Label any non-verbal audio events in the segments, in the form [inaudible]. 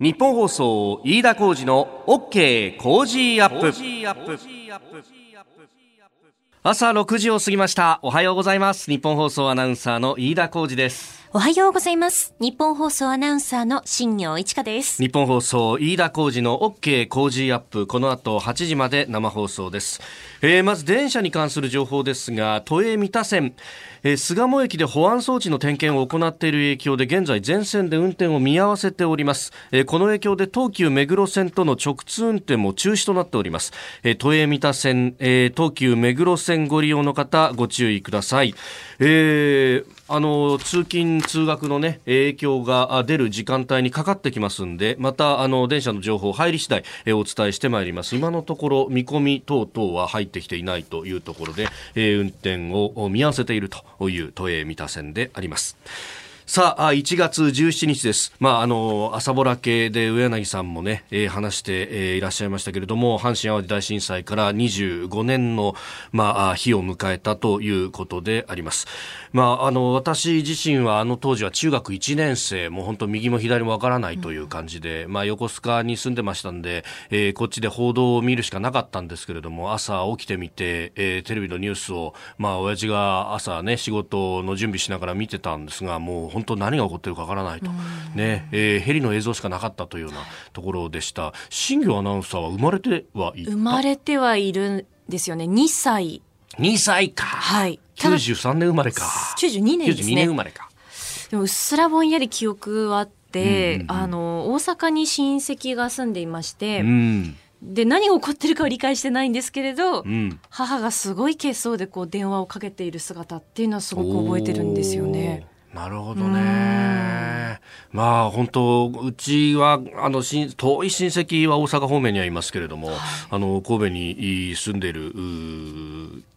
日本放送飯田浩二の OK 工事アップ。朝6時を過ぎました。おはようございます。日本放送アナウンサーの飯田浩二です。おはようございます。日本放送アナウンサーの新業一華です。日本放送飯田浩二の OK 工事アップ。この後8時まで生放送です、えーまず電車に関する情報ですが都営三田線、えー巣鴨駅で保安装置の点検を行っている影響で現在全線で運転を見合わせております、えーこの影響で東急目黒線との直通運転も中止となっております、えー都営三田線、えー東急目黒線ご利用の方ご注意ください、えーあの通勤通学のね影響が出る時間帯にかかってきますんでまたあの電車の情報入り次第えお伝えしてまいります。今のところ見込み等々は入ってきていないというところで、え運転を見合わせているという都営三田線であります。さあ、1月17日です。まあ、あの、朝ぼら系で上柳さんもね、えー話して、えーいらっしゃいましたけれども、阪神淡路大震災から25年の、まあ、日を迎えたということであります。まあ、あの、私自身はあの当時は中学1年生、もう本当右も左もわからないという感じで、まあ、横須賀に住んでましたんで、えーこっちで報道を見るしかなかったんですけれども、朝起きてみて、えーテレビのニュースを、まあ、親父が朝ね、仕事の準備しながら見てたんですが、もう本当何が起こってるかわからないと。ね、えーヘリの映像しかなかったというようなところでした。新業アナウンサーは生まれてはいた？生まれてはいるんですよね。2歳。2歳か。はい。ただ93年生まれか。92年です92年ね生。まれか。でもうっすらぼんやり記憶はあって、うんうんうんあの、大阪に親戚が住んでいまして、うん。で、何が起こってるかは理解してないんですけれど、うん。母がすごい血相でこう電話をかけている姿っていうのはすごく覚えてるんですよね。なるほどね。まあ本当うちはあの親遠い親戚は大阪方面にはいますけれども、あの神戸に住んでいる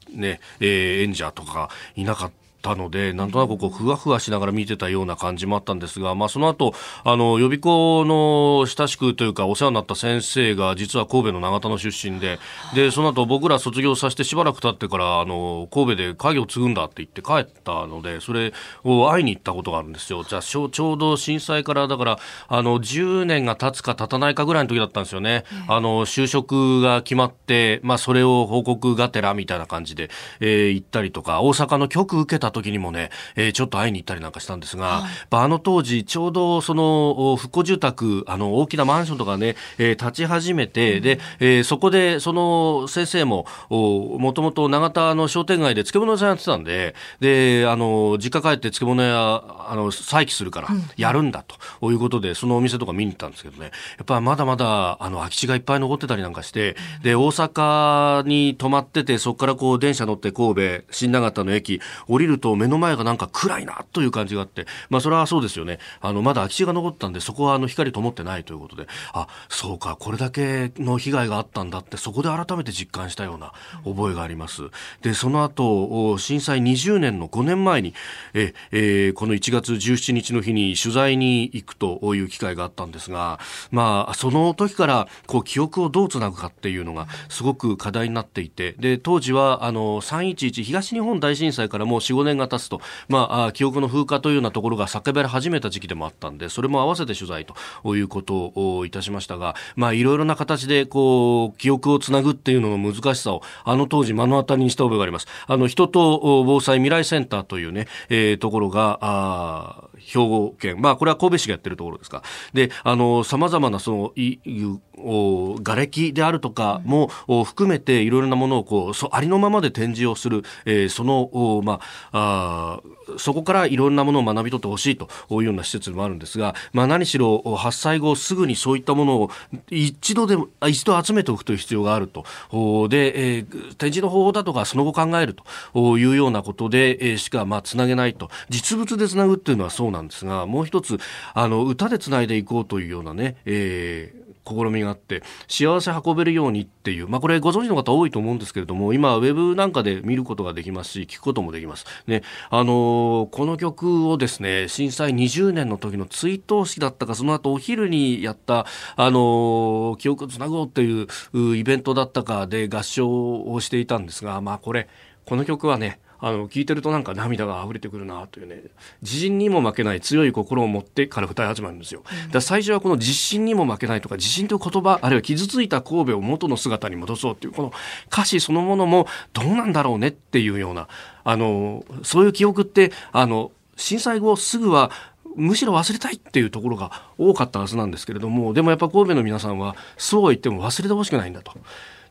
ね、えー演者とかいなかった。のでなんとなくこうふわふわしながら見てたような感じもあったんですが、まあ、その後あの予備校の親しくというかお世話になった先生が実は神戸の長田の出身ででその後僕ら卒業させてしばらく経ってからあの神戸で家業を継ぐんだって言って帰ったのでそれを会いに行ったことがあるんですよ。じゃあちょちょうど震災からだからあの10年が経つか経たないかぐらいの時だったんですよね、あの就職が決まって、まあ、それを報告がてらみたいな感じで、えー行ったりとか大阪の局受けた時にもね、えーちょっと会いに行ったりなんかしたんですが、やっぱあの当時ちょうどそのお復興住宅あの大きなマンションとかね、えー立ち始めて、で、えーそこでその先生もおもともと長田の商店街で漬物屋さんやってたんでであの実家帰って漬物屋あの再起するからやるんだということでそのお店とか見に行ったんですけどね。やっぱまだまだあの空き地がいっぱい残ってたりなんかしてで大阪に泊まっててそこからこう電車乗って神戸新長田の駅降りると目の前がなんか暗いなという感じがあってまあそれはそうですよね。あのまだ空き地が残ったんでそこはあの光灯ってないということであそうかこれだけの被害があったんだってそこで改めて実感したような覚えがあります。でその後お震災20年の5年前にえ、えーこの1月17日の日に取材に行くという機会があったんですがまあその時からこう記憶をどうつなぐかっていうのがすごく課題になっていてで当時はあの311東日本大震災からもう45年が経つと、まあ、記憶の風化というようなところが叫ばれ始めた時期でもあったんでそれも合わせて取材ということをいたしましたがまあいろいろな形でこう記憶をつなぐっていうのの難しさをあの当時目の当たりにした覚えがあります。あの人と防災未来センターというね、えーところがあ兵庫県まあこれは神戸市がやってるところですか。であの様々なそのい瓦礫であるとかも、お含めていろいろなものをこうそありのままで展示をする、えーそのおまああーそこからいろんなものを学び取ってほしいというような施設でもあるんですが、まあ、何しろお発災後すぐにそういったものを一度でもあ一度集めておくという必要があると。おで、えー展示の方法だとかその後考えるというようなことで、えーしかまあつなげないと。実物でつなぐっていうのはそうなんですがもう一つあの歌でつないでいこうというようなね、えー試みがあって幸せ運べるようにっていう、まあ、これご存知の方多いと思うんですけれども今ウェブなんかで見ることができますし聞くこともできます、ねあのーこの曲をですね震災20年の時の追悼式だったかその後お昼にやった、あのー記憶をつなごうっていううイベントだったかで合唱をしていたんですが、まあ、これこの曲はねあの聞いてるとなんか涙が溢れてくるなというね自信にも負けない強い心を持ってから歌い始まるんですよ。だ最初はこの自信にも負けないとか自信という言葉あるいは傷ついた神戸を元の姿に戻そうっていうこの歌詞そのものもどうなんだろうねっていうようなあのそういう記憶ってあの震災後すぐはむしろ忘れたいっていうところが多かったはずなんですけれどもでもやっぱ神戸の皆さんはそうは言っても忘れてほしくないんだと。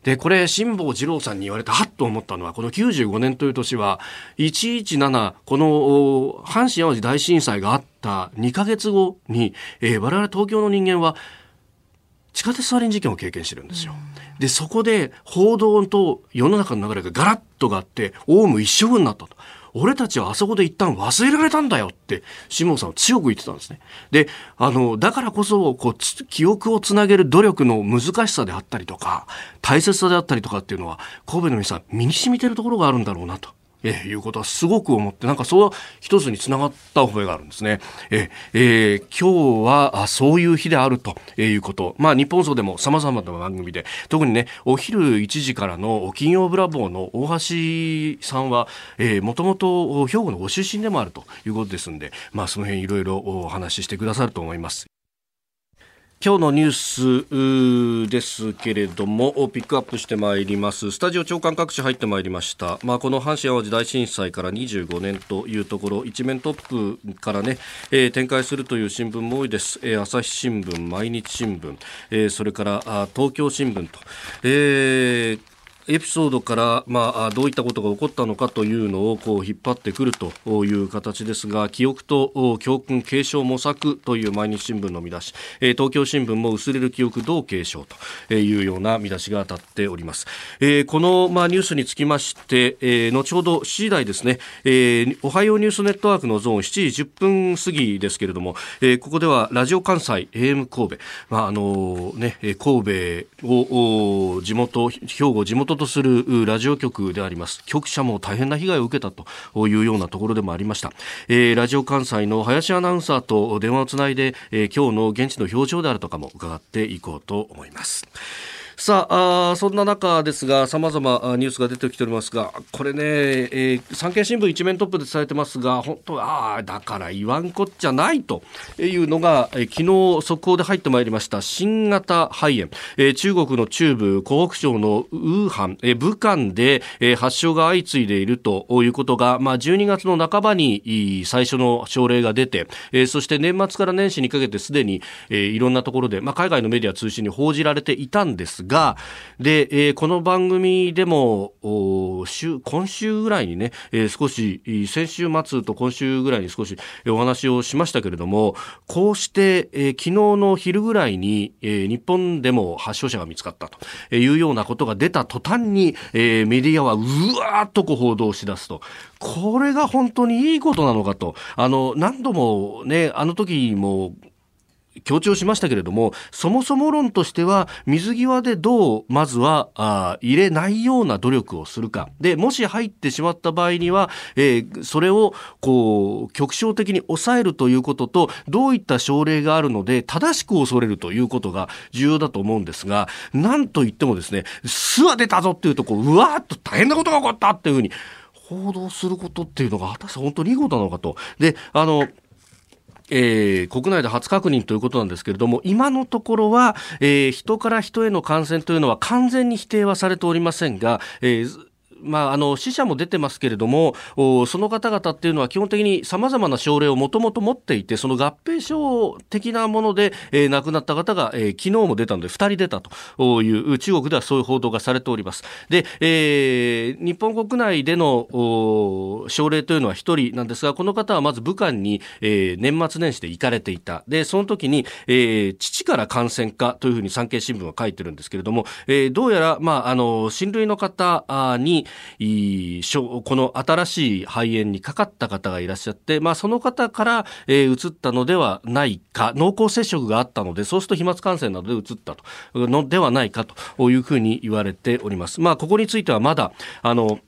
で、これ、辛坊治郎さんに言われて、はっと思ったのは、この95年という年は、117、この、阪神淡路大震災があった2ヶ月後に、えー、我々東京の人間は、地下鉄サリン事件を経験してるんですよ。で、そこで報道と世の中の流れがガラッとがあって、オウム一色になったと。俺たちはあそこで一旦忘れられたんだよって、シモンさんは強く言ってたんですね。で、あの、だからこそ、こう、記憶をつなげる努力の難しさであったりとか、大切さであったりとかっていうのは、神戸の皆さん、身に染みてるところがあるんだろうなと。え、いうことはすごく思って、なんかそう一つにつながった覚えがあるんですね。え、えー、今日はあそういう日であるということ。まあ日本層でも様々な番組で、特にね、お昼1時からの金曜ブラボーの大橋さんは、え、もともと兵庫のご出身でもあるということですんで、まあその辺いろいろお話ししてくださると思います。今日のニュースですけれどもピックアップしてまいります。スタジオ長官各地入ってまいりました、まあ、この阪神・淡路大震災から25年というところ一面トップからね、えー、展開するという新聞も多いです、えー、朝日新聞毎日新聞、えー、それからあ東京新聞と、えーエピソードから、まあ、どういったことが起こったのかというのをこう引っ張ってくるという形ですが記憶と教訓継承模索という毎日新聞の見出し、え東京新聞も薄れる記憶どう継承というような見出しが当たっております、え、この、まあ、ニュースにつきまして、え、後ほど7時台ですね、え、おはようニュースネットワークのゾーン7時10分過ぎですけれども、え、ここではラジオ関西 AM 神戸、まああのね、神戸を地元兵庫地元とするラジオ局であります。局舎も大変な被害を受けたというようなところでもありました、えー、ラジオ関西の林アナウンサーと電話をつないで、えー、今日の現地の表情であるとかも伺っていこうと思います。さああそんな中ですがさまざまニュースが出てきておりますがこれね、えー、産経新聞一面トップで伝えてますが本当ああだから言わんこっちゃないというのが、えー、昨日速報で入ってまいりました。新型肺炎、えー、中国の中部湖北省のウーハン、えー、武漢で、えー、発症が相次いでいるということが、まあ、12月の半ばに最初の症例が出て、えー、そして年末から年始にかけてすでに、えー、いろんなところで、まあ、海外のメディア通信に報じられていたんですがが、で、えー、この番組でも、週、今週ぐらいにね、えー、少し、先週末と今週ぐらいに少しお話をしましたけれども、こうして、えー、昨日の昼ぐらいに、えー、日本でも発症者が見つかったというようなことが出た途端に、えー、メディアはうわーっとこう報道し出すと。これが本当にいいことなのかと。あの、何度もね、あの時も、強調しましたけれども、そもそも論としては、水際でどう、まずは、あ入れないような努力をするか。で、もし入ってしまった場合には、えー、それを、こう、局所的に抑えるということと、どういった症例があるので、正しく恐れるということが重要だと思うんですが、なんといってもですね、巣は出たぞっていうと、こう、うわーっと大変なことが起こったっていうふうに、報道することっていうのが果たして本当にいいことなのかと。で、あの、えー、国内で初確認ということなんですけれども、今のところは、えー、人から人への感染というのは完全に否定はされておりませんが、えーまあ、あの死者も出てますけれどもその方々っていうのは基本的にさまざまな症例をもともと持っていてその合併症的なもので、えー、亡くなった方が、えー、昨日も出たので2人出たという中国ではそういう報道がされております。で、えー、日本国内での症例というのは1人なんですがこの方はまず武漢に、えー、年末年始で行かれていた。でその時に、えー、父から感染かというふうに産経新聞は書いてるんですけれども、えー、どうやら、まあ、あの親類の方にいいこの新しい肺炎にかかった方がいらっしゃって、まあ、その方から、えー、移ったのではないか濃厚接触があったのでそうすると飛沫感染などで移ったとのではないかというふうに言われております。まあ、ここについてはまだあの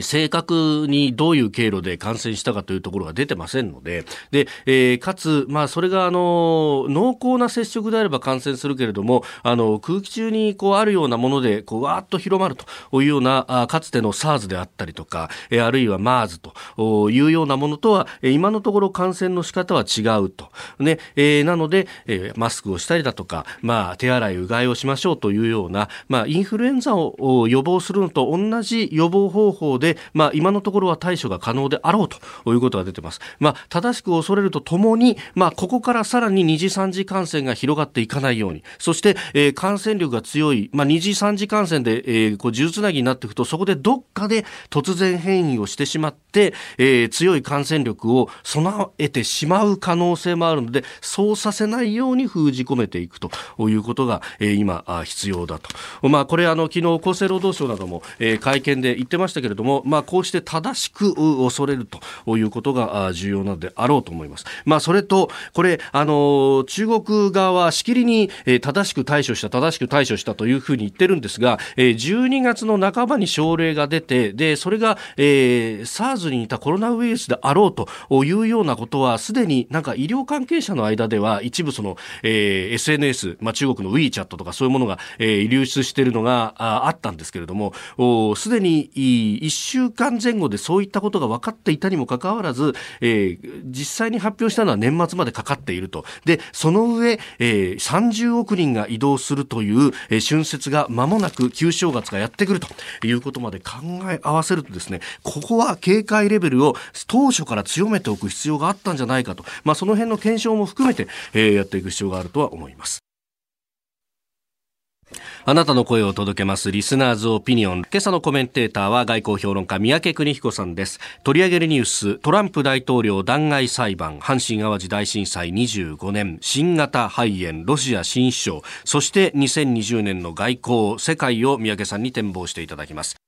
正確にどういう経路で感染したかというところが出てませんので、で、えー、かつ、まあ、それが、あの、濃厚な接触であれば感染するけれども、あの、空気中に、こう、あるようなもので、こう、わーっと広まるというような、あかつての SARS であったりとか、えー、あるいは MERS というようなものとは、今のところ感染の仕方は違うと。ね、えー、なので、えー、マスクをしたりだとか、まあ、手洗い、うがいをしましょうというような、まあ、インフルエンザを予防するのと同じ予防方法で、まあ、今のところは対処が可能であろうということが出てます。まあ、正しく恐れるとともに、まあ、ここからさらに二次三次感染が広がっていかないように、そして、えー、感染力が強い、まあ、二次三次感染で、えー、こう、呪つなぎになっていくと、そこでどっかで突然変異をしてしまって、えー、強い感染力を備えてしまう可能性もあるので、そうさせないように封じ込めていくということが、えー、今、必要だと。まあ、これ、あの、昨日、厚生労働省なども、えー、会見で言ってましたけれども、もまあ、こうして正しく恐れるということが重要なのであろうと思います。まあ、それと、これ、あの、中国側はしきりに正しく対処した、正しく対処したというふうに言ってるんですが、12月の半ばに症例が出て、で、それが、えー、SARS に似たコロナウイルスであろうというようなことは、すでになんか医療関係者の間では、一部その、えー、SNS、まあ、中国の WeChat とかそういうものが、えー、流出しているのがああったんですけれども、すでに1 1週間前後でそういったことが分かっていたにもかかわらず、えー、実際に発表したのは年末までかかっていると。で、その上、えー、30億人が移動するという、えー、春節が間もなく旧正月がやってくるということまで考え合わせるとですね、ここは警戒レベルを当初から強めておく必要があったんじゃないかと。まあ、その辺の検証も含めて、えー、やっていく必要があるとは思います。あなたの声を届けますリスナーズオピニオン。今朝のコメンテーターは外交評論家三宅邦彦さんです。取り上げるニュース、トランプ大統領弾劾裁判、阪神淡路大震災25年、新型肺炎、ロシア新首相、そして2020年の外交、世界を三宅さんに展望していただきます。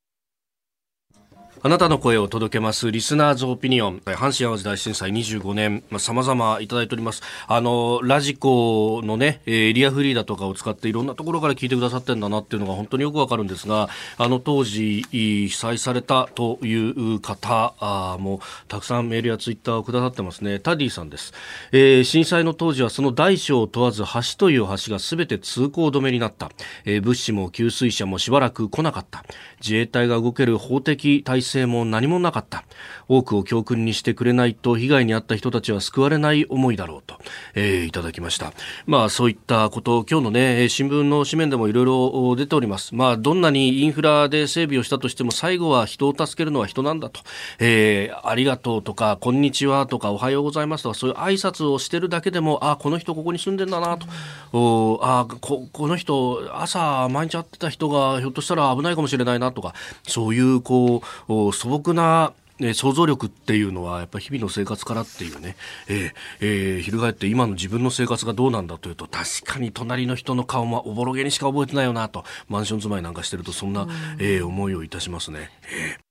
あなたの声を届けますリスナーズオピニオン。阪神・淡路大震災25年さまざ、まいただいております。あのラジコのねエリアフリーだとかを使っていろんなところから聞いてくださってるんだなっていうのが本当によくわかるんですがあの当時被災されたという方もたくさんメールやツイッターをくださってますね。タディさんです、えー、震災の当時はその大小を問わず橋という橋がすべて通行止めになった、えー、物資も給水車もしばらく来なかった。自衛隊が動ける法的体制性も何もなかった。多くを教訓にしてくれないと被害に遭った人たちは救われない思いだろうと、えー、いただきました。まあそういったこと今日のね新聞の紙面でもいろいろ出ております。まあどんなにインフラで整備をしたとしても最後は人を助けるのは人なんだと、えー、ありがとうとかこんにちはとかおはようございますとかそういう挨拶をしてるだけでもあこの人ここに住んでんだなと、おあここの人朝毎日会ってた人がひょっとしたら危ないかもしれないなとかそういうこう素朴なえ想像力っていうのはやっぱり日々の生活からっていうね、えーえー、翻って今の自分の生活がどうなんだというと確かに隣の人の顔もおぼろげにしか覚えてないよなとマンション住まいなんかしてるとそんな、えー、思いをいたしますね。えー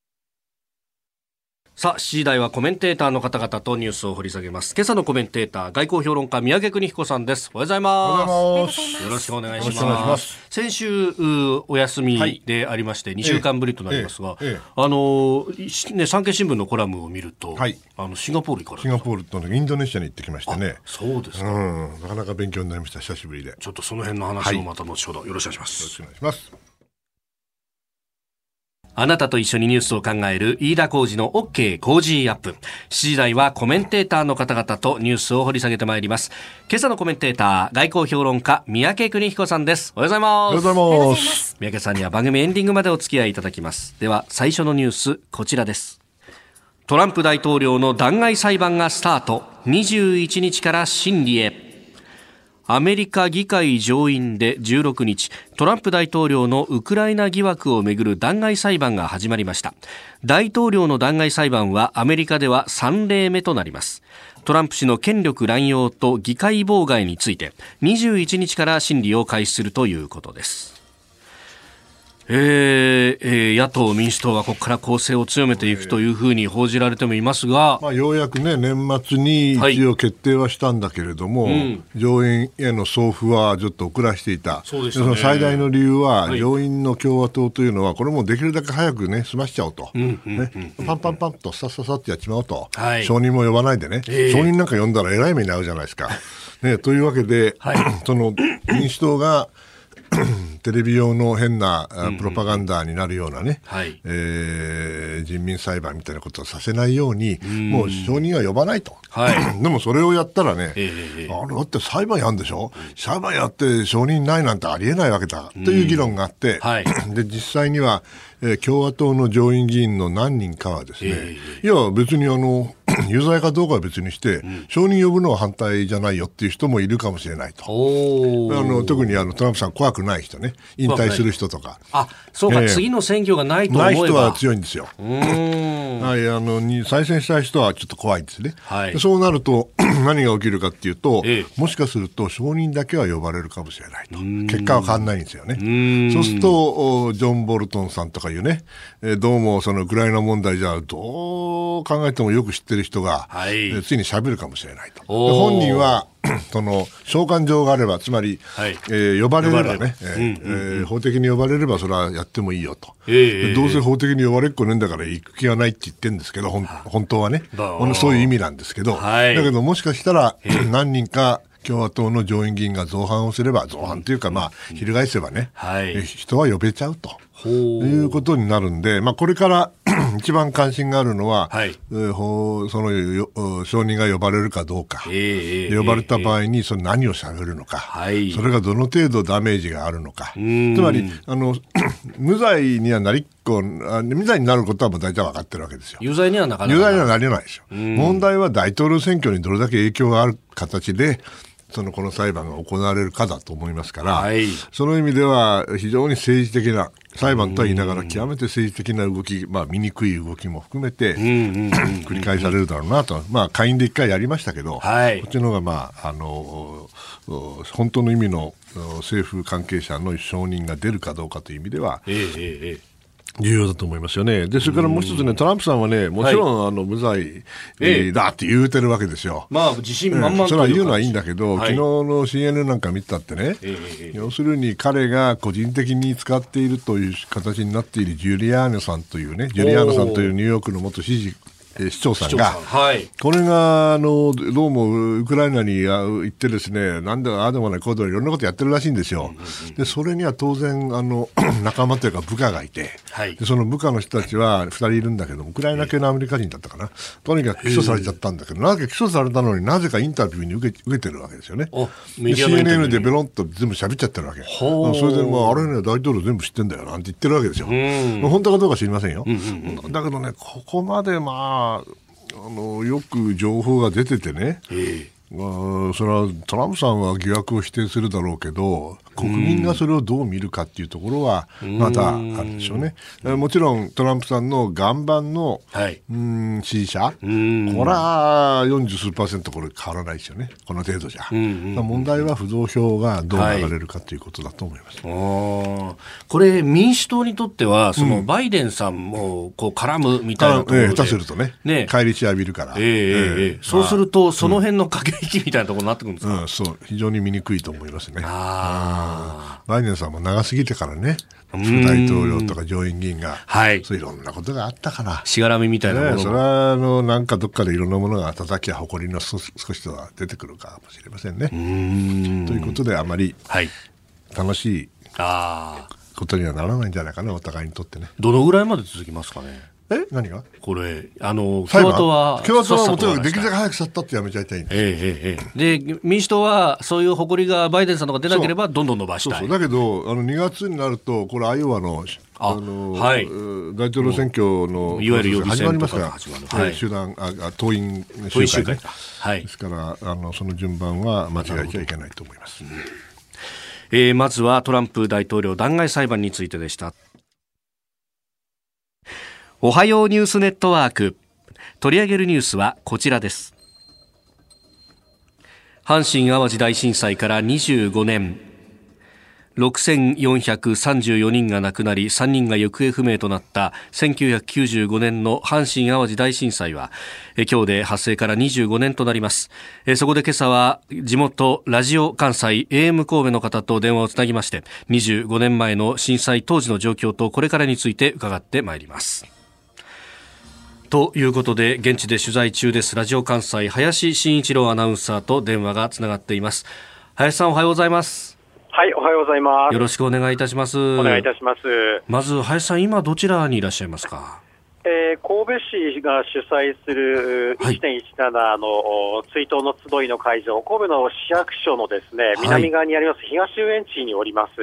さあ、7時台はコメンテーターの方々とニュースを掘り下げます。今朝のコメンテーター、外交評論家、宮家邦彦さんです。おはようございます。よろしくお願いします。先週、お休みでありまして、2週間ぶりとなりますが、あの、ね、産経新聞のコラムを見ると、はい、あの、シンガポールからシンガポールとインドネシアに行ってきましてね。そうですか、うん。なかなか勉強になりました、久しぶりで。ちょっとその辺の話をまた後ほど、はい、よろしくお願いします。よろしくお願いします。あなたと一緒にニュースを考える飯田浩二の OK 工事アップ。7時台はコメンテーターの方々とニュースを掘り下げてまいります。今朝のコメンテーター、外交評論家、三宅邦彦さんです。おはようございます。おはようございます。三宅さんには番組エンディングまでお付き合いいただきます。では、最初のニュース、こちらです。トランプ大統領の弾劾裁判がスタート。21日から審理へ。アメリカ議会上院で16日トランプ大統領のウクライナ疑惑をめぐる弾劾裁判が始まりました。大統領の弾劾裁判はアメリカでは3例目となります。トランプ氏の権力乱用と議会妨害について21日から審理を開始するということです。えーえー、野党・民主党はここから攻勢を強めていくというふうに報じられてもいますが、まあ、ようやくね、年末に一応決定はしたんだけれども、はいうん、上院への送付はちょっと遅らしていた、そうでその最大の理由は、はい、上院の共和党というのは、これもできるだけ早くね、済ましちゃおうと、ね、パンパンパンとさっささってやっちまおうと、はい、承認も呼ばないでね、えー、承認なんか呼んだらえらい目に遭うじゃないですか。ね、というわけで、[clears throat] その民主党がテレビ用の変なプロパガンダになるようなね、うんうんえー、人民裁判みたいなことをさせないように、うもう証人は呼ばないと、はい、[clears throat] でもそれをやったらね、えー、あれだって裁判やんでしょ、裁判やって証人ないなんてありえないわけだという議論があって、はい、[clears throat] で実際には、えー、共和党の上院議員の何人かはですね、えー、いや別にあの [clears throat] 有罪かどうかは別にして、うん、承認呼ぶのは反対じゃないよっていう人もいるかもしれないと。あの特にあのトランプさん怖くない人ね、引退する人とか。あ、そうか、えー、次の選挙がないとない人は強いんですよ。[laughs] はい、あのに再選したい人はちょっと怖いんですね。はい、そうなると [clears throat] 何が起きるかっていうと、えー、もしかすると承認だけは呼ばれるかもしれないと。結果は変わんないんですよね。そうするとジョン・ボルトンさんとかいうね、どうもそのウクライナ問題じゃどう考えてもよく知ってる人が、はい、ついに喋るかもしれないと。本人は [clears throat] その召喚状があれば、つまり、はい、えー、呼ばれればね、え法的に呼ばれれば、それはやってもいいよと、えー、どうせ法的に呼ばれっこねえんだから行く気はないって言ってるんですけど、本当はね、そういう意味なんですけど、はい、だけどもしかしたら、何人か、共和党の上院議員が造反をすれば、造反というか、まあ、翻せばね、はい、人は呼べちゃうと。いうことになるんで、まあ、これから [clears throat] 一番関心があるのは、はい、その承認が呼ばれるかどうか、えー、呼ばれた場合にその何をしゃべるのか、はい、それがどの程度ダメージがあるのか、つまりあの [clears throat] 無罪にはなりっこ無罪になることはもう大体分かってるわけですよ。有罪にはなかなか有罪にはなれないですよ。問題は大統領選挙にどれだけ影響がある形で、そのこの裁判が行われるかだと思いますから、はい、その意味では非常に政治的な裁判とは言いながら極めて政治的な動き、まあ、醜い動きも含めて繰り返されるだろうなと、まあ、下院で一回やりましたけど、はい、こっちの方が、まあ、あの本当の意味の政府関係者の承認が出るかどうかという意味では、えーえー重要だと思いますよね。で、それからもう一つね、トランプさんはね、もちろん、はい、あの、無罪、えだって言うてるわけですよ。まあ、自信満々、うん、それは言うのはいいんだけど、はい、昨日の CNN なんか見たってね、えー、要するに彼が個人的に使っているという形になっているジュリアーノさんというね、ジュリアーノさんというニューヨークの元知事市長さんが、はい、これがあのどうもウクライナに行ってですねなんでああでもないこうでもいろんなことやってるらしいんですよ、でそれには当然あの [clears throat] 仲間というか部下がいて、はい、でその部下の人たちは2人いるんだけどウクライナ系のアメリカ人だったかな、とにかく起訴されちゃったんだけどなぜか起訴されたのになぜかインタビューに受け受けてるわけですよね。CNN でベロンと全部喋っちゃってるわけ。それで、まあ、あれね大統領全部知ってんだよなんて言ってるわけですよ。まあ、本当かどうか知りませんよ。うんうんうん、だけどねここまでまああのよく情報が出ててね、え。あ、それはトランプさんは疑惑を否定するだろうけど国民がそれをどう見るかっていうところはまだあるでしょうね。うもちろんトランプさんの岩盤の、はい、うん支持者、これは40数パーセントこれ変わらないですよね、この程度じゃ。問題は不動票がどう流れるかということだと思います、はい、これ、民主党にとっては、そのバイデンさんもこう絡むみたいなところで、うん、下手するとね、ね。返り血浴びるから、えーえー、そうすると、その辺の駆け引きみたいなところになってくるんですか、うん、そう。非常に見にくいと思いますね。あバイデンさんも長すぎてからね、副大統領とか上院議員が、はい、そういろんなことがあったから。しがらみみたいなもの、ね、それはあのなんかどっかでいろんなものが叩きや誇りの少しとは出てくるかもしれませんね。ということであまり楽しいことにはならないんじゃないかなお互いにとってね。どのぐらいまで続きますかね？え何が？これ、あの、共和党は、共和党はもとにかくできるだけ早く去ったってやめちゃいたいんです。ええええ、で、民主党は、そういう誇りがバイデンさんのが出なければ、どんどん伸ばしたい。そうそう。だけど、あの、2月になると、これ、アイオワの、あの、はい、大統領選挙の、いわゆる始まりますから、はい、集団、あ党員集会、ね、はい、ですから、あの、その順番は間違えちゃいけないと思います。えー、まずはトランプ大統領弾劾裁判についてでした。おはようニュースネットワーク。取り上げるニュースはこちらです。阪神・淡路大震災から25年。6434人が亡くなり3人が行方不明となった1995年の阪神・淡路大震災は今日で発生から25年となります。そこで今朝は地元ラジオ関西 AM 神戸の方と電話をつなぎまして25年前の震災当時の状況とこれからについて伺ってまいります。ということで現地で取材中ですラジオ関西林真一郎アナウンサーと電話がつながっています林さんおはようございますはい、おはようございます。よろしくお願いいたします。お願いいたします。まず、林さん、今どちらにいらっしゃいますか？えー、神戸市が主催する1.17の追悼の集いの会場、神戸の市役所のですね、南側にあります東遊園地におります。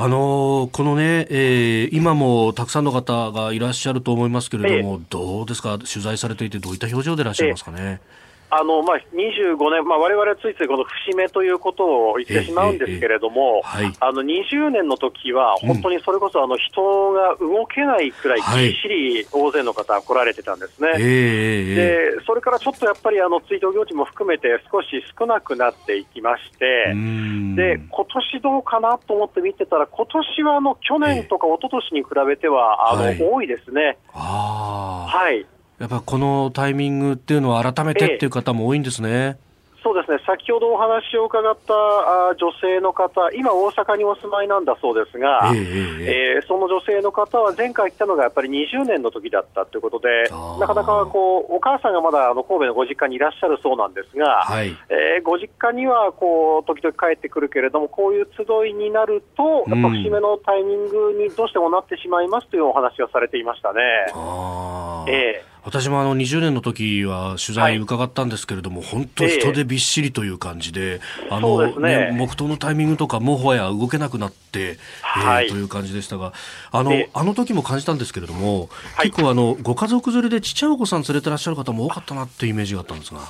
ああのー、このね、えー、今もたくさんの方がいらっしゃると思いますけれども、えー、どうですか、取材されていて、どういった表情でいらっしゃいますかね？えーあのまあ、25年、まあ、我々はついついこの節目ということを言ってしまうんですけれども、はい、あの20年の時は、本当にそれこそあの人が動けないくらいぎっしり大勢の方来られてたんですね、はい、でそれからちょっとやっぱりあの追悼行事も含めて少し少なくなっていきまして、で今年どうかなと思って見てたら、今年はあの去年とか一昨年に比べてはあの、はい、多いですね。はいやっぱこのタイミングっていうのは改めてっていう方も多いんですね。そうですね、先ほどお話を伺ったあ女性の方、今、大阪にお住まいなんだそうですが、えー、えー、その女性の方は前回来たのがやっぱり20年の時だったということで、なかなかこうお母さんがまだあの神戸のご実家にいらっしゃるそうなんですが、はい、えー、ご実家にはこう時々帰ってくるけれども、こういう集いになると、やっぱ節目のタイミングにどうしてもなってしまいますというお話をされていましたね。えー私もあの20年の時は取材伺ったんですけれども、はい、本当、人でびっしりという感じで、えー、あのね、黙祷のタイミングとか、もはや動けなくなって、はい、えー、という感じでしたが、あのえー、あの時も感じたんですけれども、結構あの、ご家族連れでちっちゃいお子さん連れてらっしゃる方も多かったなっていうイメージがあったんですが。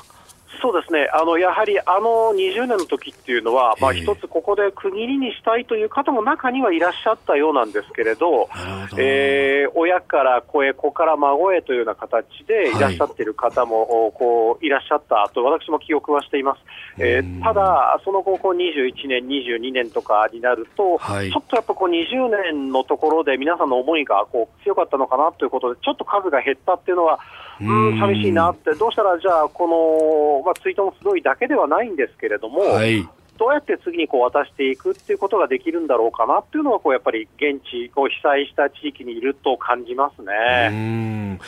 そうですね。あのやはりあの20年の時っていうのは、まあ、一つここで区切りにしたいという方も中にはいらっしゃったようなんですけれど、えー、親から子へ、子から孫へというような形でい。らっしゃっている方も、はい、こういらっしゃったと私も記憶はしています、えー、ただ、その後、21年、22年とかになると、はい、ちょっとやっぱこう20年のところで皆さんの思いがこう強かったのかなということで、ちょっと数が減ったっていうのは、うん、寂しいなって、どうしたらじゃあ、この、まあ、追悼の集いだけではないんですけれども、はい、どうやって次にこう渡していくっていうことができるんだろうかなっていうのは、こうやっぱり現地、こう被災した地域にいると感じますね。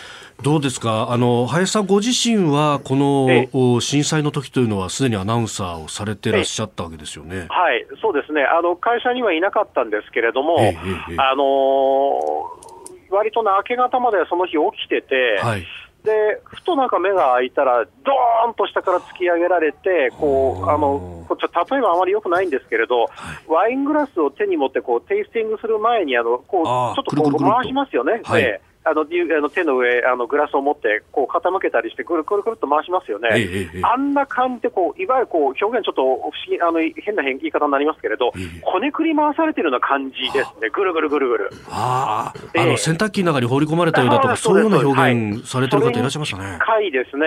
どうですか、あの林さんご自身は、この震災の時というのは、すでにアナウンサーをされてらっしゃったわけですよね。はい、そうですね。あの、会社にはいなかったんですけれども、あの割とな明け方までその日起きてて、はいで、ふとなんか目が開いたら、どーんと下から突き上げられて、こう、あの、こ例えばあまり良くないんですけれど、ワイングラスを手に持って、こう、テイスティングする前に、あの、こう、ちょっとこう回しますよね。はいあのあの手の上、あのグラスを持ってこう傾けたりして、くるくるくるっと回しますよね、ええ、あんな感じでこう、いわゆるこう表現、ちょっと不思議あの変な言い方になりますけれど、え、こねくり回されてるような感じですね、ぐるぐるぐるぐる。ああ。の洗濯機の中に放り込まれたようだとか、そういうような表現されてる方いらっしゃいましたね。深いですね、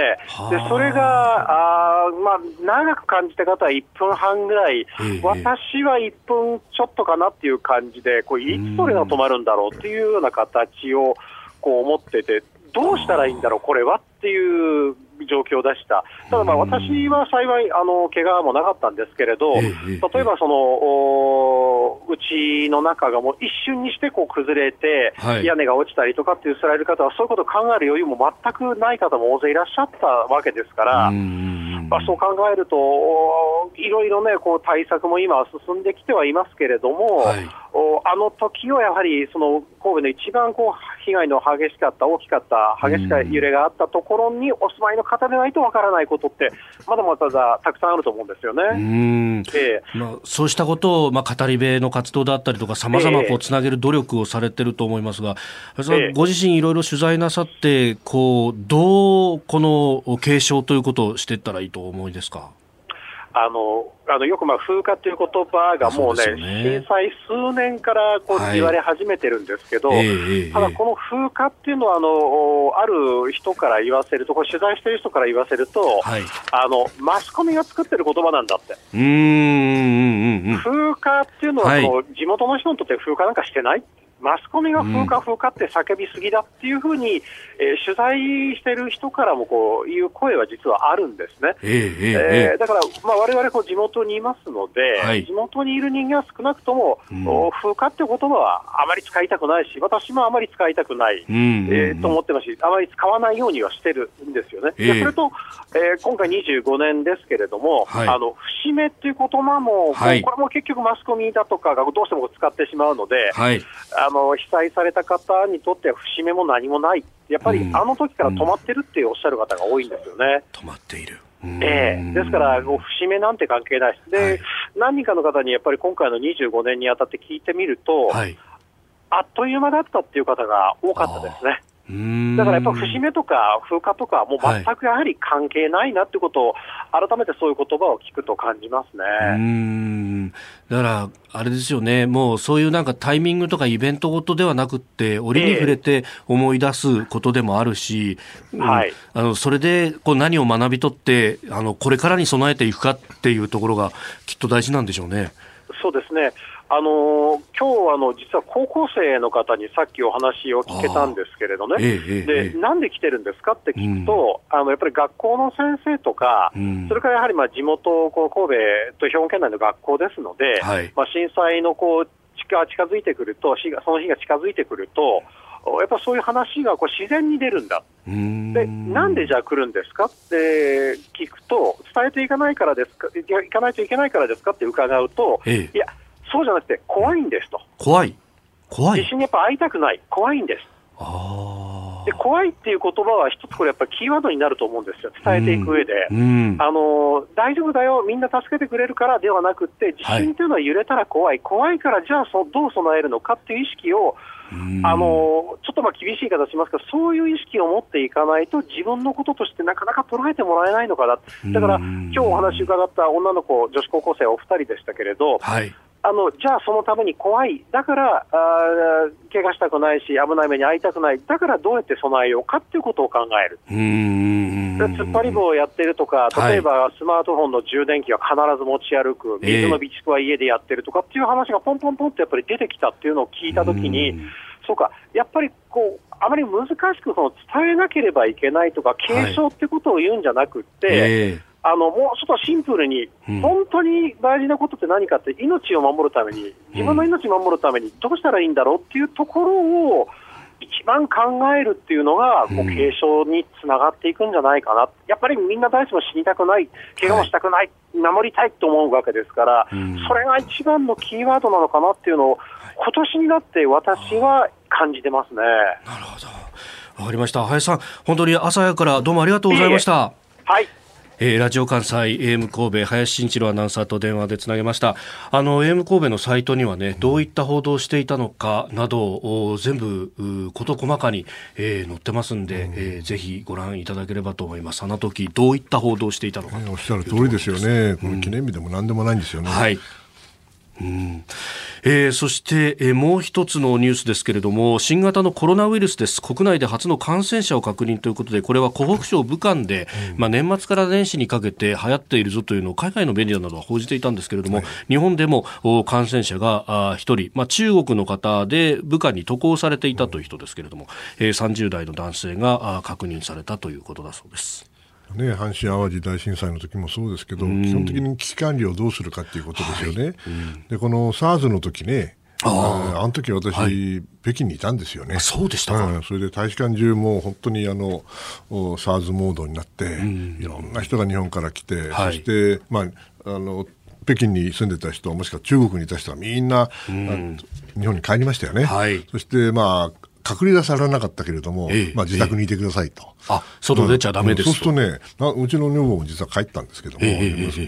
でそれがあ、まあ、長く感じた方は1分半ぐらい、私は1分ちょっとかなっていう感じで、こういつそれが止まるんだろうっていうような形を。こう思ってて、どうしたらいいんだろう、これはっていう状況でした。ただまあ私は幸い、あの、怪我もなかったんですけれど、例えばその、うちの中がもう一瞬にしてこう崩れて、屋根が落ちたりとかっていうされる方は、そういうことを考える余裕も全くない方も大勢いらっしゃったわけですから、まあ、そう考えると、いろいろね、こう対策も今、進んできてはいますけれども、はい、あの時はやはり、その神戸の一番こう被害の激しかった、大きかった、激しか揺れがあったところにお住まいの方でないとわからないことって、まだまだたくさんあると思うんですよね。うんえー、まあ、そうしたことを、まあ、語り部の活動だったりとか、さまざまつなげる努力をされてると思いますが、えー、ご自身いろいろ取材なさって、こうどうこの継承ということをしていったらいいとお思いですか？あのあのよくまあ風化という言葉がもうね、うね震災数年からこう言われ始めてるんですけど、はい、ただこの風化っていうのはあの、ある人から言わせると、これ取材してる人から言わせると、はい、あのマスコミが作ってる言葉なんだって。うん風化っていうのは、はい、地元の人にとって風化なんかしてないマスコミが風化、風化って叫びすぎだっていうふうに、えー、取材してる人からもこういう声は実はあるんですね。えー、えー、だから、まあ、われわれ地元にいますので、はい、地元にいる人間は少なくとも、うん、風化って言葉はあまり使いたくないし、私もあまり使いたくない、うん、えー、と思ってますし、あまり使わないようにはしてるんですよね。えー、それと、えー、今回25年ですけれども、はい、あの節目っていう言葉も、はい、これも結局マスコミだとかがどうしても使ってしまうので、はい、あの被災された方にとっては節目も何もない、やっぱりあの時から止まってるっておっしゃる方が多いんですよね。止まっている。ええ、ですから、節目なんて関係ないです、で、はい、何人かの方にやっぱり今回の25年にあたって聞いてみると、はい、あっという間だったっていう方が多かったですね。だからやっぱ節目とか風化とか、もう全くやはり関係ないなってことを、改めてそういう言葉を聞くと感じますね。うん。だから、あれですよね、もうそういうなんかタイミングとかイベントごとではなくって、折に触れて思い出すことでもあるし、えー、はい、あのそれでこう何を学び取ってあの、これからに備えていくかっていうところが、きっと大事なんでしょうね。そうですねあの今日あの実は高校生の方にさっきお話を聞けたんですけれどね、ええ、でなんで来てるんですかって聞くと、うん、あのやっぱり学校の先生とか、うん、それからやはりまあ地元、こう神戸と兵庫県内の学校ですので、はい、まあ、震災のこう近近づいてくると、その日が近づいてくると、やっぱそういう話がこう自然に出るんだ。で、なんでじゃあ来るんですかって聞くと、伝えていかないからですか、行かないといけないからですかって伺うと、ええ、いや、そうじゃなくて怖いんですと。怖い怖い地震にやっぱ会いたくない。怖いんです。で怖いっていう言葉は一つこれやっぱりキーワードになると思うんですよ。伝えていく上で。うんうん、あの、大丈夫だよ、みんな助けてくれるからではなくて、地震というのは揺れたら怖い。はい、怖いからじゃあそどう備えるのかっていう意識を、あのちょっとまあ厳しい言い方しますけど、そういう意識を持っていかないと、自分のこととしてなかなか捉えてもらえないのかな、だから今日お話伺った女の子、女子高校生お二人でしたけれど、はい、あのじゃあ、そのために怖い、だからあ怪我したくないし、危ない目に遭いたくない、だからどうやって備えようかっていうことを考える。突っ張り棒をやってるとか、例えばスマートフォンの充電器は必ず持ち歩く、水の備蓄は家でやってるとかっていう話がポンポンポンってやっぱり出てきたっていうのを聞いたときに、そうか、やっぱりこう、あまり難しくその伝えなければいけないとか、継承ってことを言うんじゃなくて、はいえ。ーあのもうちょっとシンプルに、本当に大事なことって何かって、命を守るために、自分の命を守るためにどうしたらいいんだろうっていうところを、一番考えるっていうのが、こう継承につながっていくんじゃないかな、やっぱりみんな誰しも死にたくない、怪我もしたくない、守りたいと思うわけですから、それが一番のキーワードなのかなっていうのを、今年になって私は感じてますね。なるほどわかりました。林さん、本当に朝早からどうもありがとうございました。はい。えー、ラジオ関西 AM 神戸林慎一郎アナウンサーと電話でつなげました。あの AM 神戸のサイトにはねどういった報道をしていたのかなどを全部事細かに、えー、載ってますんで、うん、えー、ぜひご覧いただければと思います。あの時どういった報道をしていたのか、おっしゃる通りですよね、この記念日でも何でもないんですよね、はいうん。えー、そして、えー、もう一つのニュースですけれども新型のコロナウイルスです。国内で初の感染者を確認ということでこれは湖北省武漢で、うん、まあ、年末から年始にかけて流行っているぞというのを海外のメディアなどは報じていたんですけれども、はい、日本でも感染者が1人、まあ、中国の方で武漢に渡航されていたという人ですけれども、えー、30代の男性が確認されたということだそうです。ね、阪神・淡路大震災の時もそうですけど、基本的に危機管理をどうするかっていうことですよね。はい、でこの SARS の時ねああの時私、はい、北京にいたんですよね。そうでしたか、うん、それで大使館中も本当にあの SARS モードになって、うん、いろんな人が日本から来て、はい、そして、まあ、あの北京に住んでた人もしくは中国にいた人はみんな、うん、日本に帰りましたよね。はい、そしてまあ隔離はされなかったけれども、ええ、まあ、自宅にいてくださいと。え、あ、外出ちゃだめです、うん、そうするとねうちの女房も実は帰ったんですけども、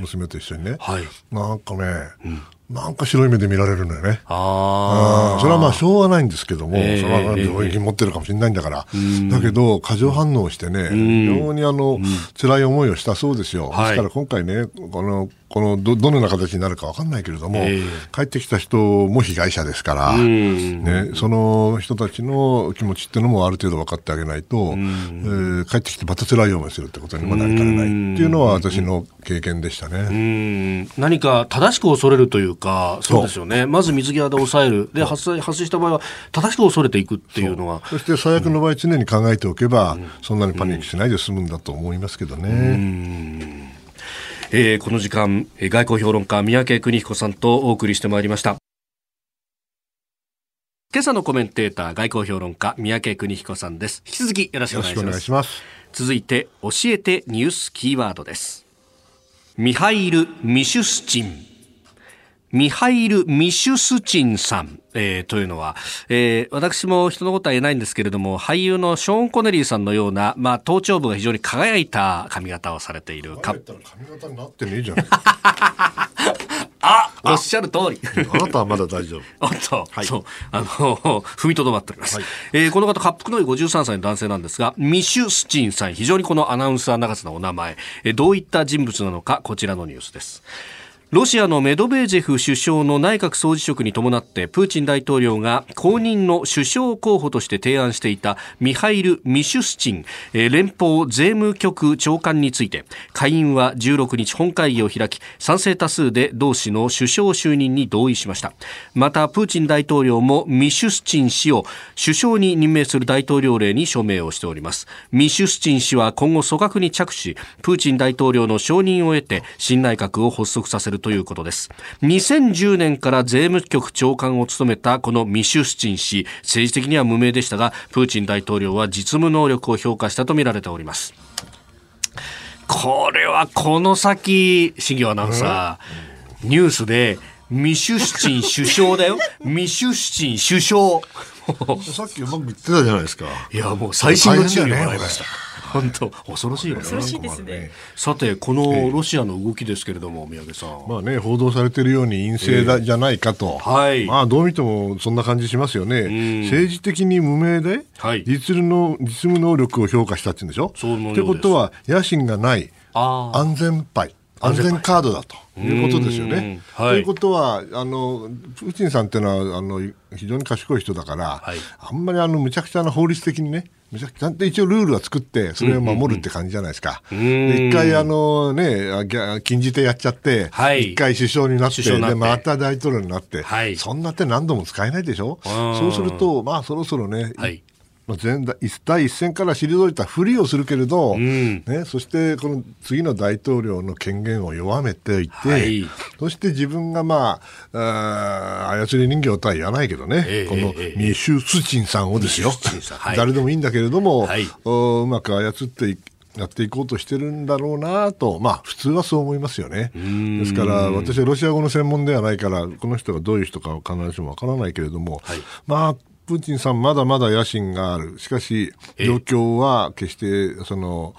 娘と一緒にね、はい、なんかね、うん、なんか白い目で見られるのよね。ああ。それはまあしょうがないんですけども、えー、それは病気持ってるかもしれないんだから。えー、だけど、過剰反応してね、非常にあの、辛い思いをしたそうですよ。ですから今回ね、このこのどどのような形になるか分かんないけれども、えー、帰ってきた人も被害者ですから、ね、その人たちの気持ちっていうのもある程度分かってあげないと、えー、帰ってきてまた辛い思いするってことにもなりかねないっていうのは私の経験でしたね。何か正しく恐れるというか、そう。ですよね、まず水際で抑える、で発生発生した場合は正しく恐れていくっていうのは。そして最悪の場合、常に考えておけば、そんなにパニックしないで済むんだと思いますけどね。えー、この時間外交評論家三宅邦彦さんとお送りしてまいりました。今朝のコメンテーター外交評論家三宅邦彦さんです。引き続きよろしくお願いします。続いて教えてニュースキーワードです。ミハイル・ミシュスチン。ミハイル・ミシュスチンさん、えー、というのは、えー、私も人のことは言えないんですけれども、俳優のショーン・コネリーさんのような、まあ、頭頂部が非常に輝いた髪型をされている。髪型になってねえじゃない [laughs] あおっしゃる通り。あなたはまだ大丈夫。[laughs] おっと、はい、そう、あの、[laughs] 踏みとどまっております。はい、えー、この方、滑腹のい53歳の男性なんですが、ミシュスチンさん、非常にこのアナウンサー長さのお名前、えー、どういった人物なのか、こちらのニュースです。ロシアのメドベージェフ首相の内閣総辞職に伴ってプーチン大統領が後任の首相候補として提案していたミハイル・ミシュスチン連邦税務局長官について下院は16日本会議を開き賛成多数で同氏の首相就任に同意しました。またプーチン大統領もミシュスチン氏を首相に任命する大統領令に署名をしております。ミシュスチン氏は今後組閣に着手しプーチン大統領の承認を得て新内閣を発足させるるということです2010年から税務局長官を務めたこのミシュスチン氏政治的には無名でしたがプーチン大統領は実務能力を評価したとみられておりますこれはこの先、新業アナウンサー、ニュースで、ミシュスチン首相だよ。[laughs] ミシュスチン首相。さっきうまく言ってたじゃないですか。いや、もう最新の注意をもらいました。本当恐ろしいよね。恐ろしいですね。さてこのロシアの動きですけれども、宮家さん。まあね報道されているように陰性だ、じゃないかと。はい。まあどう見てもそんな感じしますよね。政治的に無名で、はい、実の実務能力を評価したって言うんでしょ？そうってことは野心がない安全牌。安全カードだと。いうことですよね。はい、ということはあのプーチンさんっていうのはあの非常に賢い人だから、はい、あんまりあのむちゃくちゃな法律的にねちゃんと一応ルールは作ってそれを守るって感じじゃないですか。一回あのね禁じ手やっちゃって、はい、一回首相になってでまた大統領になって、はい、そんな手何度も使えないでしょ？そうするとまあそろそろね、はい、前第一線から退いたふりをするけれど、うん、ね、そしてこの次の大統領の権限を弱めていて、はい、そして自分が、まあ、あ操り人形とは言わないけどね、えー、このミシュスチンさんをですよ、はい、誰でもいいんだけれども、はい、うまく操っていやっていこうとしてるんだろうなと、まあ、普通はそう思いますよね。ですから、私はロシア語の専門ではないから、この人がどういう人か必ずしもわからないけれども、はい、まあ、プーチンさん、まだまだ野心がある、しかし、状況は決してその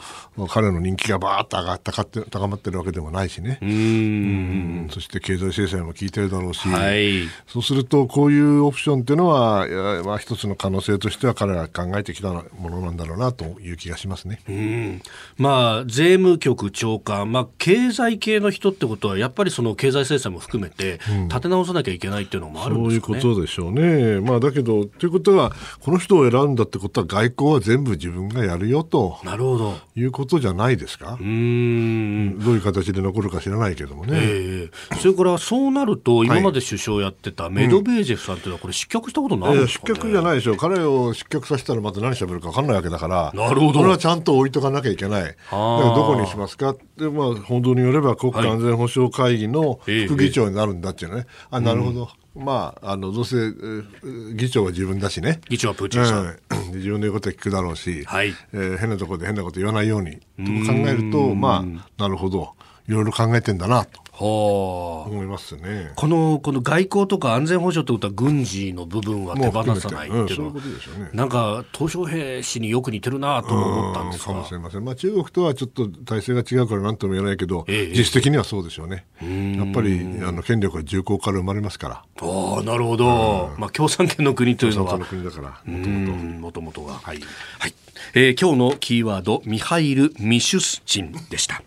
彼の人気がばーっと上がったかって高まってるわけでもないしね、うん。そして経済制裁も効いてるだろうし、はい、そうすると、こういうオプションっていうのは、まあ、一つの可能性としては、彼らが考えてきたものなんだろうなという気がしますね、うん。まあ、税務局長官、まあ、経済系の人ってことは、やっぱりその経済制裁も含めて、立て直さなきゃいけないっていうのもあるんですか、ね、そういうことでしょうね。まあ、だけどということは、この人を選んだってことは、外交は全部自分がやるよと。なるほど。いうことじゃないですか？うん。どういう形で残るか知らないけどもね。えー、それからそうなると、今まで首相やってたメドベージェフさんっていうのは、これ、失脚したことないんですか、ね、失脚じゃないでしょ。う、彼を失脚させたら、また何しゃべるか分かんないわけだから、なるほど。これはちゃんと置いとかなきゃいけない、だからどこにしますか？で、まあ、報道によれば、国家安全保障会議の副議長になるんだっていうね、はい、あなるほど。うんまあ、あのどうせ議長は自分だしね、議長はプーチンさん、うん、自分の言うことは聞くだろうし、はい。えー、変なところで変なこと言わないようにと考えると、まあ、なるほど、いろいろ考えてんだなと。思いますね。このこの外交とか安全保障ということは軍事の部分は手放さないっていうのは、うんうね、なんか鄧小平氏によく似てるなと思ったんですか？もしれません、まあ、中国とはちょっと体制が違うからなんとも言えないけど、ええ、実質的にはそうでしょうね、やっぱりあの権力は重厚から生まれますから。あなるほど、まあ、共産権の国というのは。共産の国だからもともとが。はい、はい。えー、今日のキーワードミハイル・ミシュスチンでした。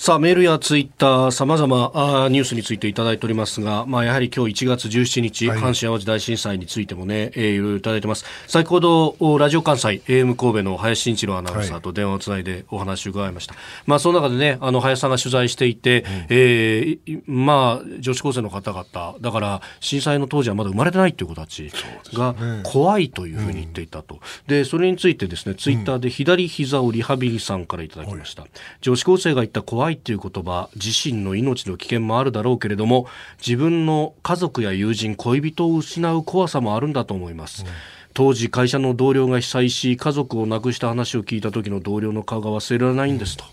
さあ、メールやツイッター、様々あニュースについていただいておりますが、まあ、やはり今日1月17日、はい、阪神淡路大震災についてもね、えー、いろいろいただいてます。先ほど、ラジオ関西、AM 神戸の林慎一郎アナウンサーと電話をつないでお話を伺いました。はい、まあ、その中でね、あの、林さんが取材していて、うん、えー、まあ、女子高生の方々、だから、震災の当時はまだ生まれてないという子たちが怖いというふうに言っていたと。で、それについてですね、ツイッターで左膝をリハビリさんからいただきました。うん、女子高生が言った怖いっていう言葉自身の命の危険もあるだろうけれども自分の家族や友人恋人を失う怖さもあるんだと思います、うん、当時会社の同僚が被災し家族を亡くした話を聞いた時の同僚の顔が忘れられないんですと、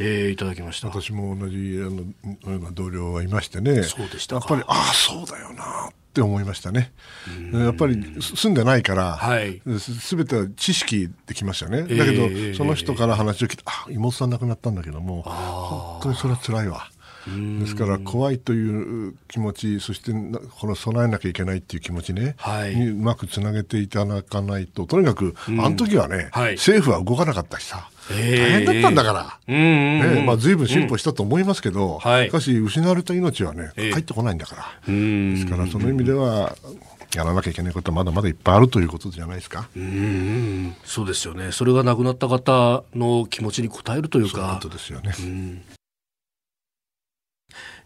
うん、えー、いただきました。私も同じあの同僚がいましてね。そうでしたやっぱりああそうだよな。って思いましたね。やっぱり住んでないから、はい、全ては知識できましたね。だけど、えー、その人から話を聞いて、あ、妹さん亡くなったんだけども、本当にそれは辛いわ。ですから怖いという気持ちそしてこれ備えなきゃいけないっていう気持ちね、はい、にうまくつなげていただかないととにかく、あの時はね、はい、政府は動かなかったしさ、大変だったんだから、えー、ねまあ、随分進歩したと思いますけど、うん、しかし失われた命はね、帰ってこないんだから、ですからその意味では、やらなきゃいけないことはまだまだいっぱいあるということじゃないですか。うんそうですよね。それが亡くなった方の気持ちに応えるというか。そういうことですよね。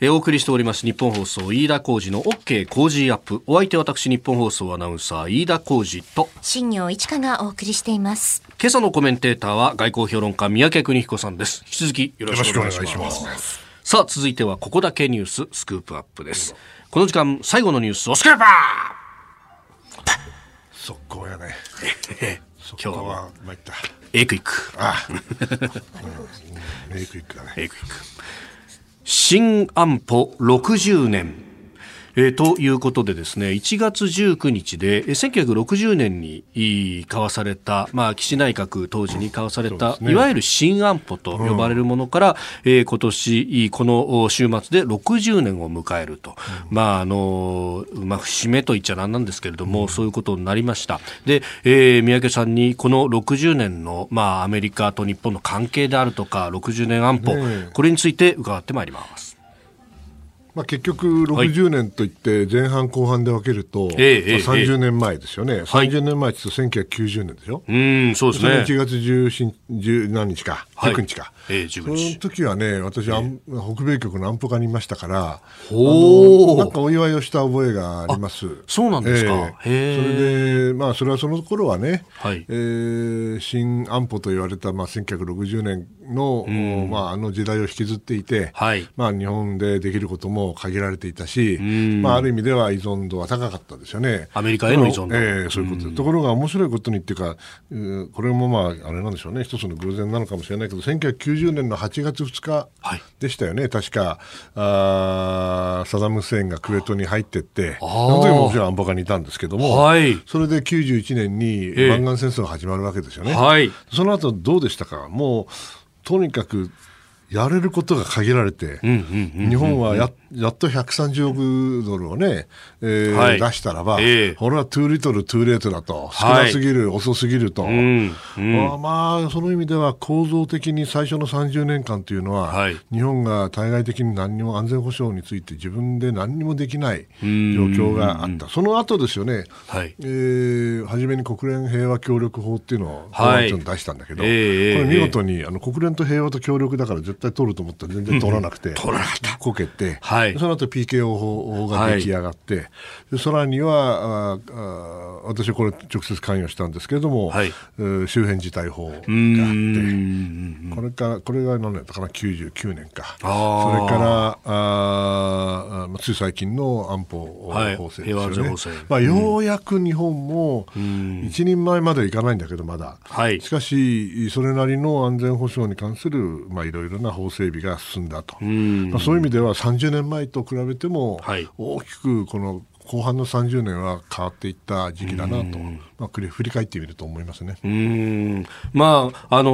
えお送りしております日本放送飯田浩二の OK 工事アップ。お相手私日本放送アナウンサー飯田浩二と。新業一華がお送りしています。今朝のコメンテーターは外交評論家三宅邦彦さんです。引き続きよろしくお願いします。さあ続いてはここだけニューススクープアップです。この時間最後のニュースをスクープアップ!速攻やね。[laughs] 今日は参った。エイクイック。ああ、うん、エイクイックだね。エイクイック新安保60年。えー、ということでですね、1月19日で、1960年に交わされた、まあ、岸内閣当時に交わされた、ね、いわゆる新安保と呼ばれるものから、うん、えー、今年、この週末で60年を迎えると。うん、まあ、あの、まあ、節目と言っちゃなんなんですけれども、うん、そういうことになりました。で、えー、三宅さんにこの60年の、まあ、アメリカと日本の関係であるとか、60年安保、ね、これについて伺ってまいります。まあ、結局60年といって前半後半で分けると、はい、まあ、30年前ですよね、はい、30年前って言うと1990年でしょ、うんそうですね、1月10何日か、19日か、えー、その時はね、私、えー、北米局の安保課にいましたから、おなんかお祝いをした覚えがあります。そうなんですか、えー、それで、まあ、それはその頃はね、はい。えー、新安保と言われた、まあ、1960年の、まあ、あの時代を引きずっていて、はい、まあ、日本でできることも限られていたし、まあ、ある意味では依存度は高かったですよね。アメリカへの依存度。えー、そういうこと。ところが面白いことにっていうか、これもまあ、あれなんでしょうね、一つの偶然なのかもしれないけど、1990年の8月2日でしたよね、はい、確かあ、サダム・フセインがクウェートに入ってって、その時ももちろん安保課にいたんですけども、はい、それで91年に湾岸戦争が始まるわけですよね。はい、その後どうでしたか？もうとにかくやれることが限られて、日本はややっと130億ドルをね、えーはい、出したらば、えー、これは too little, too late だと、少なすぎる、はい、遅すぎると、うんうん、まあ、まあ、その意味では構造的に最初の30年間というのは、はい、日本が対外的に何にも安全保障について自分で何にもできない状況があった、その後ですよね、はい。えー、初めに国連平和協力法っていうのを、はい、出したんだけど、えー、これ見事にあの国連と平和と協力だから絶対取ると思ったら全然取らなくて、取らなかった。こけて、はい。はい、その後 PKO 法が出来上がって、はい、さらにはああ私はこれ直接関与したんですけれども、はい、周辺事態法があってこれからこれが何年だかな？99年か。それからああつい最近の安保法制ですよね、まあ、ようやく日本も一人前までいかないんだけどまだ、はい、しかしそれなりの安全保障に関するまあいろいろな法整備が進んだと、まあ、そういう意味では30年前と比べても、大きくこの後半の30年は変わっていった時期だなと、まあ、振り返ってみると思いますね。うん。まああの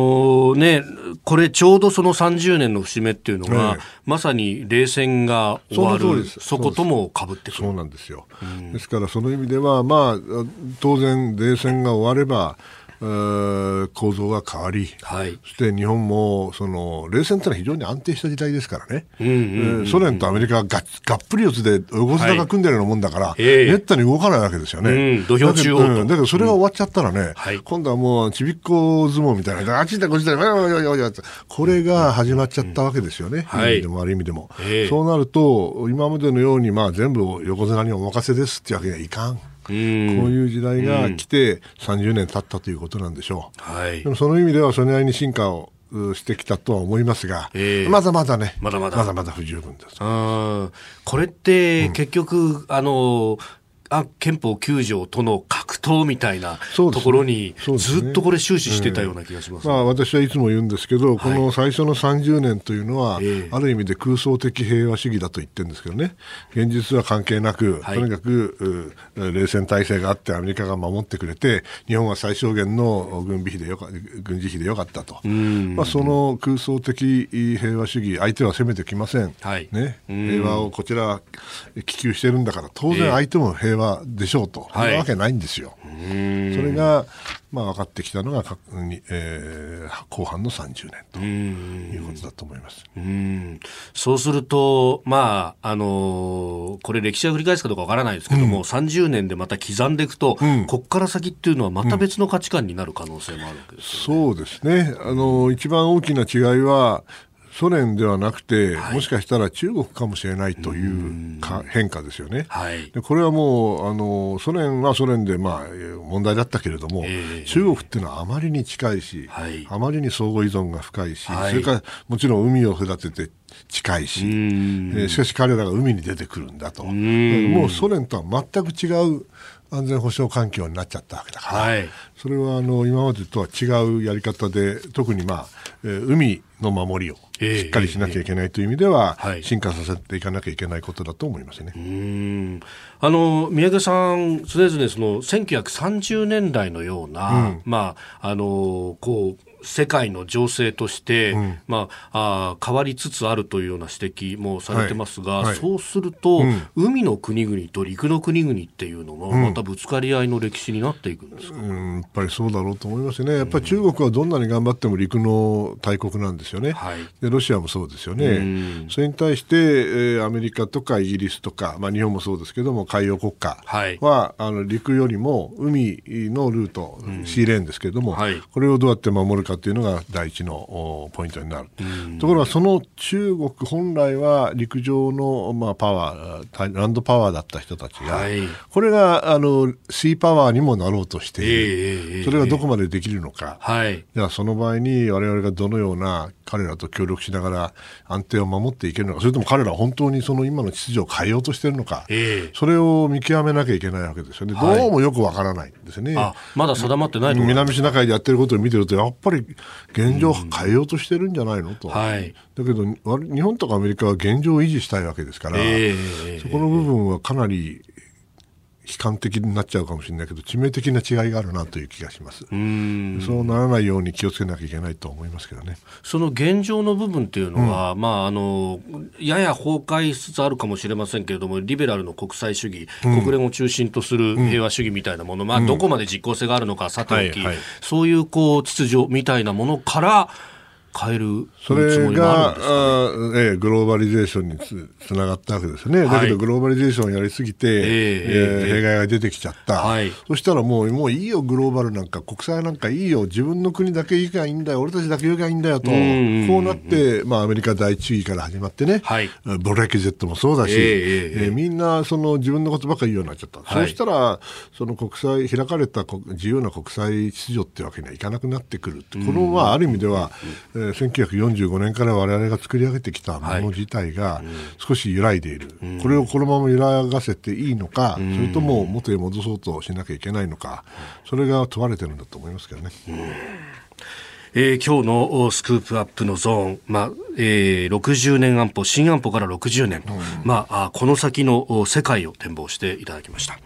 ー、ね、これちょうどその30年の節目っていうのが、まさに冷戦が終わるそこともかぶってくる。そうなんですよ。ですからその意味では、まあ、当然冷戦が終われば構造が変わり、はい、そして日本もその冷戦というのは非常に安定した時代ですからね、ソ連とアメリカがががっぷり四つで横綱が組んでるようなもんだから、はい、めったに動かないわけですよね。土俵中央だけどそれが終わっちゃったらね、うん、今度はもうちびっこ相撲みたいな、あっちだこっちだ、これが始まっちゃったわけですよね、うん、い。でも悪い意味でも。そうなると、今までのようにまあ全部横綱にお任せですってわけにはいかん。こういう時代が来て30年経ったということなんでしょう。はい、でもその意味ではそれなりに進化をしてきたとは思いますが、えー、まだまだね、まだまだ。まだまだ不十分です。これって結局、うん、あのあ憲法9条との格闘みたいなところに、ずっとこれ、終始してたような気がします、ね。まあ、私はいつも言うんですけど、この最初の30年というのは、ある意味で空想的平和主義だと言ってるんですけどね、現実は関係なく、とにかく冷戦体制があって、アメリカが守ってくれて、日本は最小限の軍備費でよか軍事費でよかったと、まあ、その空想的平和主義、相手は攻めてきません、はい、ね、平和をこちら、希求してるんだから、当然相手も平和でしょうと、はい、いうわけないんですよ。それが、まあ、分かってきたのが、えー、後半の30年ということだと思います。うん。そうすると、まああのー、これ、歴史は繰り返すかどうか分からないですけども、うん、30年でまた刻んでいくと、うん、ここから先っていうのは、また別の価値観になる可能性もあるわけです、ね。うん、そうですね、あのー、一番大きな違いは、ソ連ではなくて、はい、もしかしたら中国かもしれないというか変化ですよね、はい、でこれはもうあのソ連はソ連で、まあ、問題だったけれども、えー、中国っていうのはあまりに近いし、はい、あまりに相互依存が深いし、それからもちろん海を隔てて近いし、えー、しかし彼らが海に出てくるんだと、もうソ連とは全く違う安全保障環境になっちゃったわけだから、はい、それはあの今までとは違うやり方で特に、まあえー、海の守りをしっかりしなきゃいけないという意味では、えーえー、進化させていかなきゃいけないことだと思いますね。うん。あの宮家さん、常々その1930年代のような、うん、まああのこう世界の情勢として、うん、まあ、あ変わりつつあるというような指摘もされてますが、はい。はい、そうすると、うん、海の国々と陸の国々っていうのも、またぶつかり合いの歴史になっていくんですか、うん、やっぱりそうだろうと思いますね、やっぱり中国はどんなに頑張っても陸の大国なんですよね、はい、でロシアもそうですよね、それに対して、えー、アメリカとかイギリスとか、まあ、日本もそうですけども、海洋国家は、あの陸よりも海のルート、シーレーンですけれども、これをどうやって守るかというのが第一のポイントになる。ところがその中国本来は陸上の、まあ、パワーランドパワーだった人たちが、はい、これがあのシーパワーにもなろうとしている、えー、それがどこまでできるのか、はい、ではその場合に我々がどのような彼らと協力しながら安定を守っていけるのかそれとも彼らは本当にその今の秩序を変えようとしているのか、えー、それを見極めなきゃいけないわけですよね、はい、どうもよくわからないんですね。まだ定まってない南シナ海でやってることを見てるとやっぱり現状変えようとしてるんじゃないのと、はい、だけど日本とかアメリカは現状を維持したいわけですから、えー、そこの部分はかなり悲観的になっちゃうかもしれないけど致命的な違いがあるなという気がします。そうならないように気をつけなきゃいけないと思いますけどね。その現状の部分っていうのは、うん、まあ、あのやや崩壊しつつあるかもしれませんけれどもリベラルの国際主義、うん、国連を中心とする平和主義みたいなもの、うん、まあ、どこまで実効性があるのかさておき、はいはい、そういうこう秩序みたいなものから変えるそれが、ええ、グローバリゼーションにつつながったわけですね、はい、だけどグローバリゼーションをやりすぎて、えー、えー、弊害が出てきちゃった、はい、そしたらもうもういいよ、グローバルなんか、国際なんかいいよ、自分の国だけ行けばいいんだよ、俺たちだけ行けばいいんだよと、こうなって、まあ、アメリカ第一義から始まってね、はい、ブレキジェットもそうだし、えー、えー、みんなその自分のことばっかり言うようになっちゃった、はい、そうしたら、その国際、開かれた自由な国際秩序ってわけにはいかなくなってくる、この、まあ、ある意味では、えー、1945年から我々が作り上げてきたもの自体が少し揺らいでいる、はい、これをこのまま揺らがせていいのか、うん、それとも元へ戻そうとしなきゃいけないのか、それが問われてるんだと思いますけどね。うん。えー、今日のスクープアップのゾーン、まあえー、60年安保、新安保から60年と、うん、まあ、この先の世界を展望していただきました。